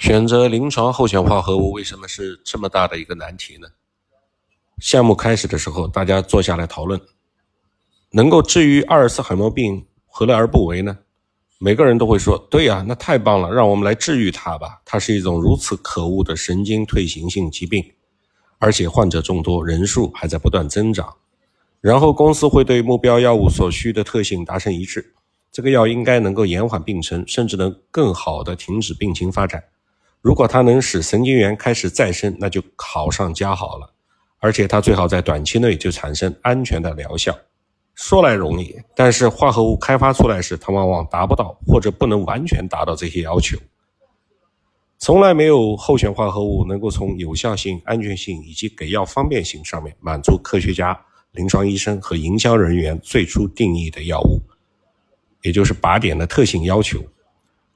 选择临床候选化合物为什么是这么大的一个难题呢？项目开始的时候，大家坐下来讨论，能够治愈阿尔茨海默病，何乐而不为呢？每个人都会说：“对呀，那太棒了，让我们来治愈它吧。它是一种如此可恶的神经退行性疾病，而且患者众多，人数还在不断增长。然后公司会对目标药物所需的特性达成一致，这个药应该能够延缓病程，甚至能更好的停止病情发展。如果它能使神经元开始再生，那就好上加好了。而且它最好在短期内就产生安全的疗效。”说来容易，但是化合物开发出来时，它往往达不到或者不能完全达到这些要求。从来没有候选化合物能够从有效性、安全性以及给药方便性上面满足科学家、临床医生和营销人员最初定义的药物，也就是靶点的特性要求。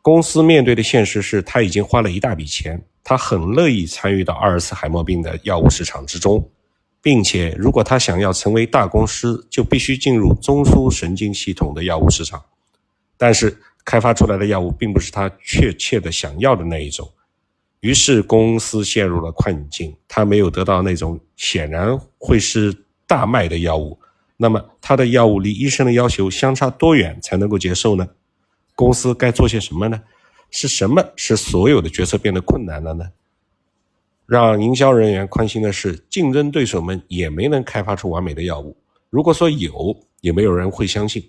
公司面对的现实是，他已经花了一大笔钱，他很乐意参与到阿尔茨海默病的药物市场之中。并且，如果他想要成为大公司，就必须进入中枢神经系统的药物市场。但是，开发出来的药物并不是他确切的想要的那一种，于是公司陷入了困境。他没有得到那种显然会是大卖的药物。那么，他的药物离医生的要求相差多远才能够接受呢？公司该做些什么呢？是什么使所有的决策变得困难了呢？让营销人员宽心的是，竞争对手们也没能开发出完美的药物。如果说有，也没有人会相信。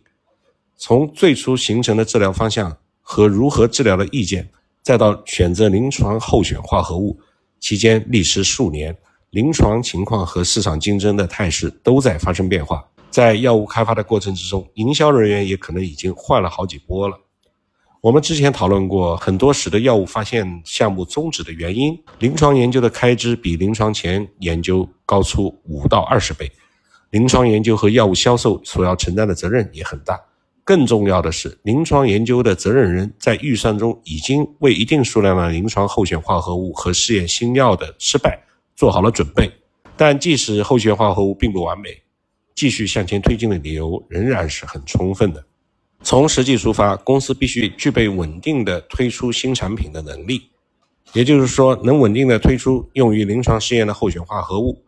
从最初形成的治疗方向和如何治疗的意见，再到选择临床候选化合物，期间历时数年，临床情况和市场竞争的态势都在发生变化。在药物开发的过程之中，营销人员也可能已经换了好几波了。我们之前讨论过很多使得药物发现项目终止的原因。临床研究的开支比临床前研究高出五到二十倍，临床研究和药物销售所要承担的责任也很大。更重要的是，临床研究的责任人在预算中已经为一定数量的临床候选化合物和试验新药的失败做好了准备。但即使候选化合物并不完美，继续向前推进的理由仍然是很充分的。从实际出发，公司必须具备稳定的推出新产品的能力，也就是说，能稳定的推出用于临床试验的候选化合物。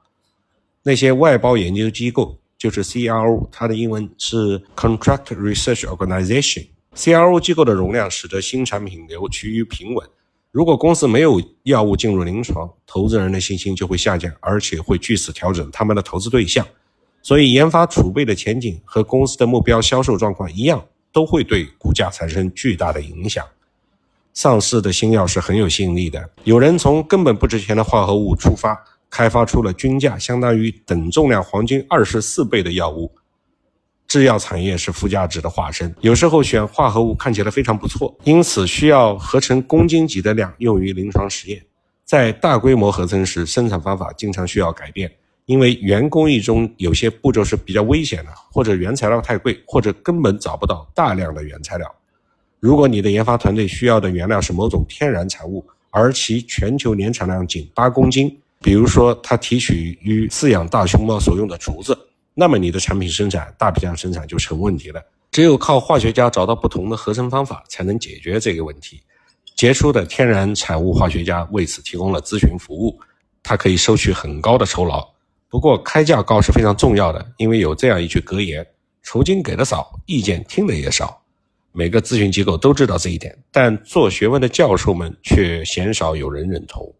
那些外包研究机构就是 CRO，它的英文是 Contract Research Organization。CRO 机构的容量使得新产品流趋于平稳。如果公司没有药物进入临床，投资人的信心就会下降，而且会据此调整他们的投资对象。所以，研发储备的前景和公司的目标销售状况一样。都会对股价产生巨大的影响。上市的新药是很有吸引力的。有人从根本不值钱的化合物出发，开发出了均价相当于等重量黄金二十四倍的药物。制药产业是附加值的化身。有时候选化合物看起来非常不错，因此需要合成公斤级的量用于临床实验。在大规模合成时，生产方法经常需要改变。因为原工艺中有些步骤是比较危险的，或者原材料太贵，或者根本找不到大量的原材料。如果你的研发团队需要的原料是某种天然产物，而其全球年产量仅八公斤，比如说它提取于饲养大熊猫所用的竹子，那么你的产品生产大批量生产就成问题了。只有靠化学家找到不同的合成方法，才能解决这个问题。杰出的天然产物化学家为此提供了咨询服务，他可以收取很高的酬劳。不过开价高是非常重要的，因为有这样一句格言：“酬金给的少，意见听的也少。”每个咨询机构都知道这一点，但做学问的教授们却鲜少有人认同。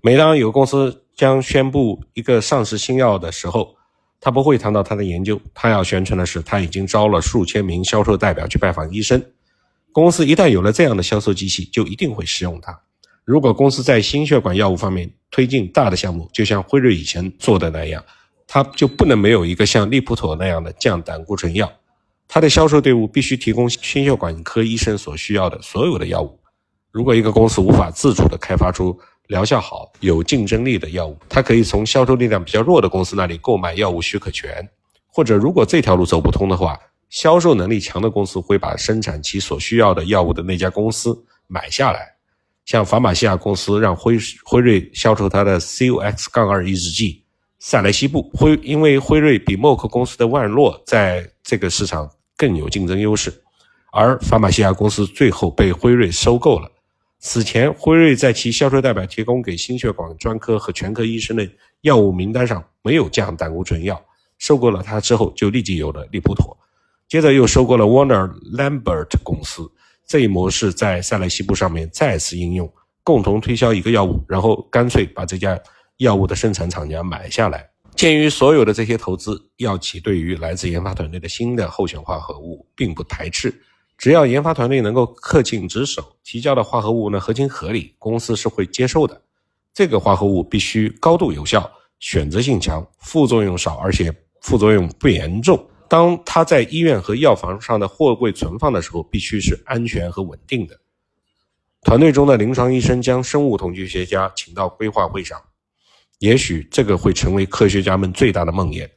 每当有公司将宣布一个上市新药的时候，他不会谈到他的研究，他要宣传的是他已经招了数千名销售代表去拜访医生。公司一旦有了这样的销售机器，就一定会使用它。如果公司在心血管药物方面推进大的项目，就像辉瑞以前做的那样，它就不能没有一个像利普妥那样的降胆固醇药。它的销售队伍必须提供心血管科医生所需要的所有的药物。如果一个公司无法自主地开发出疗效好、有竞争力的药物，它可以从销售力量比较弱的公司那里购买药物许可权，或者如果这条路走不通的话，销售能力强的公司会把生产其所需要的药物的那家公司买下来。像法马西亚公司让辉辉瑞销售它的 COX- 杠二抑制剂塞莱西布，辉因为辉瑞比默克公司的万洛在这个市场更有竞争优势，而法马西亚公司最后被辉瑞收购了。此前，辉瑞在其销售代表提供给心血管专科和全科医生的药物名单上没有降胆固醇药。收购了它之后，就立即有了利普妥，接着又收购了 Warner Lambert 公司。这一模式在塞勒西布上面再次应用，共同推销一个药物，然后干脆把这家药物的生产厂家买下来。鉴于所有的这些投资，药企对于来自研发团队的新的候选化合物并不排斥。只要研发团队能够恪尽职守，提交的化合物呢合情合理，公司是会接受的。这个化合物必须高度有效、选择性强、副作用少，而且副作用不严重。当它在医院和药房上的货柜存放的时候，必须是安全和稳定的。团队中的临床医生将生物统计学家请到规划会上，也许这个会成为科学家们最大的梦魇。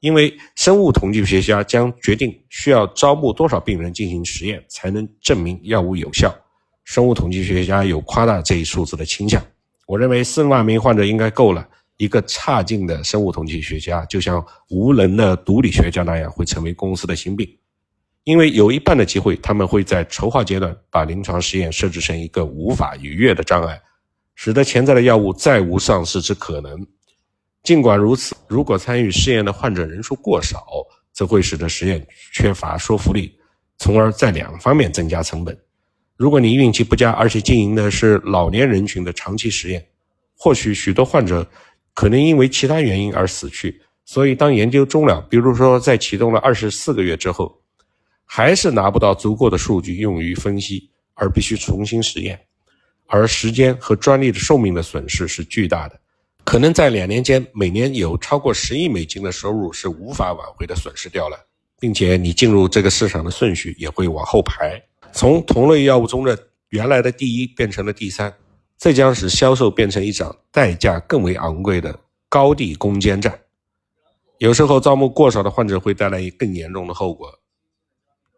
因为生物统计学家将决定需要招募多少病人进行实验才能证明药物有效。生物统计学家有夸大这一数字的倾向。我认为四万名患者应该够了。一个差劲的生物统计学家，就像无能的毒理学家那样，会成为公司的心病。因为有一半的机会，他们会在筹划阶段把临床实验设置成一个无法逾越的障碍，使得潜在的药物再无上市之可能。尽管如此，如果参与试验的患者人数过少，则会使得实验缺乏说服力，从而在两方面增加成本。如果你运气不佳，而且经营的是老年人群的长期实验，或许许多患者可能因为其他原因而死去。所以，当研究终了，比如说在启动了二十四个月之后，还是拿不到足够的数据用于分析，而必须重新实验，而时间和专利的寿命的损失是巨大的。可能在两年间，每年有超过十亿美金的收入是无法挽回的损失掉了，并且你进入这个市场的顺序也会往后排，从同类药物中的原来的第一变成了第三，这将使销售变成一场代价更为昂贵的高地攻坚战。有时候招募过少的患者会带来更严重的后果。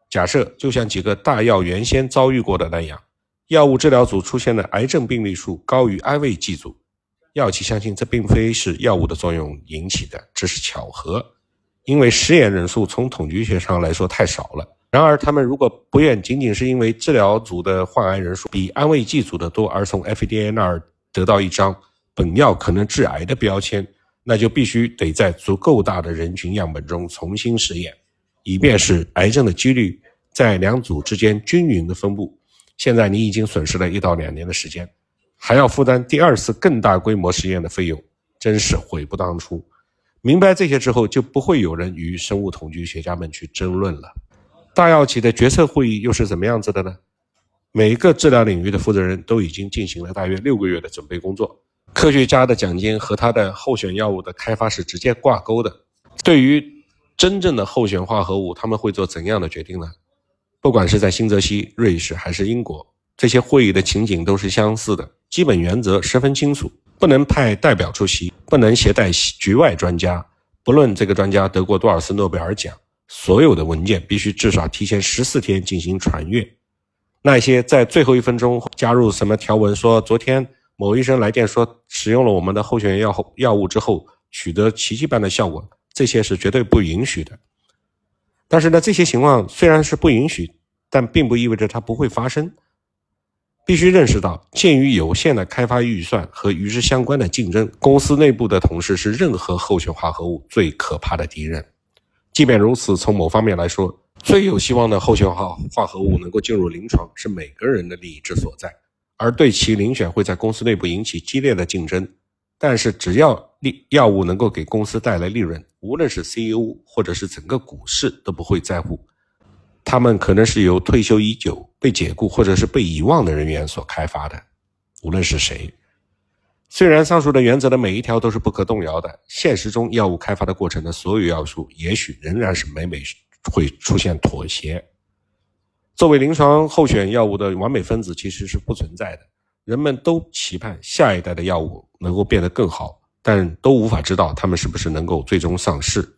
假设就像几个大药原先遭遇过的那样，药物治疗组出现的癌症病例数高于安慰剂组。药企相信这并非是药物的作用引起的，只是巧合，因为实验人数从统计学上来说太少了。然而，他们如果不愿仅仅是因为治疗组的患癌人数比安慰剂组的多而从 FDA 那儿得到一张本药可能致癌的标签，那就必须得在足够大的人群样本中重新实验，以便使癌症的几率在两组之间均匀的分布。现在你已经损失了一到两年的时间。还要负担第二次更大规模实验的费用，真是悔不当初。明白这些之后，就不会有人与生物统计学家们去争论了。大药企的决策会议又是怎么样子的呢？每一个治疗领域的负责人都已经进行了大约六个月的准备工作。科学家的奖金和他的候选药物的开发是直接挂钩的。对于真正的候选化合物，他们会做怎样的决定呢？不管是在新泽西、瑞士还是英国。这些会议的情景都是相似的，基本原则十分清楚：不能派代表出席，不能携带局外专家，不论这个专家得过多少次诺贝尔奖，所有的文件必须至少提前十四天进行传阅。那些在最后一分钟加入什么条文，说昨天某医生来电说使用了我们的候选药后药物之后取得奇迹般的效果，这些是绝对不允许的。但是呢，这些情况虽然是不允许，但并不意味着它不会发生。必须认识到，鉴于有限的开发预算和与之相关的竞争，公司内部的同事是任何候选化合物最可怕的敌人。即便如此，从某方面来说，最有希望的候选化化合物能够进入临床，是每个人的利益之所在。而对其遴选会在公司内部引起激烈的竞争。但是，只要利药物能够给公司带来利润，无论是 CEO 或者是整个股市都不会在乎。他们可能是由退休已久、被解雇或者是被遗忘的人员所开发的，无论是谁。虽然上述的原则的每一条都是不可动摇的，现实中药物开发的过程的所有要素，也许仍然是每每会出现妥协。作为临床候选药物的完美分子，其实是不存在的。人们都期盼下一代的药物能够变得更好，但都无法知道他们是不是能够最终上市。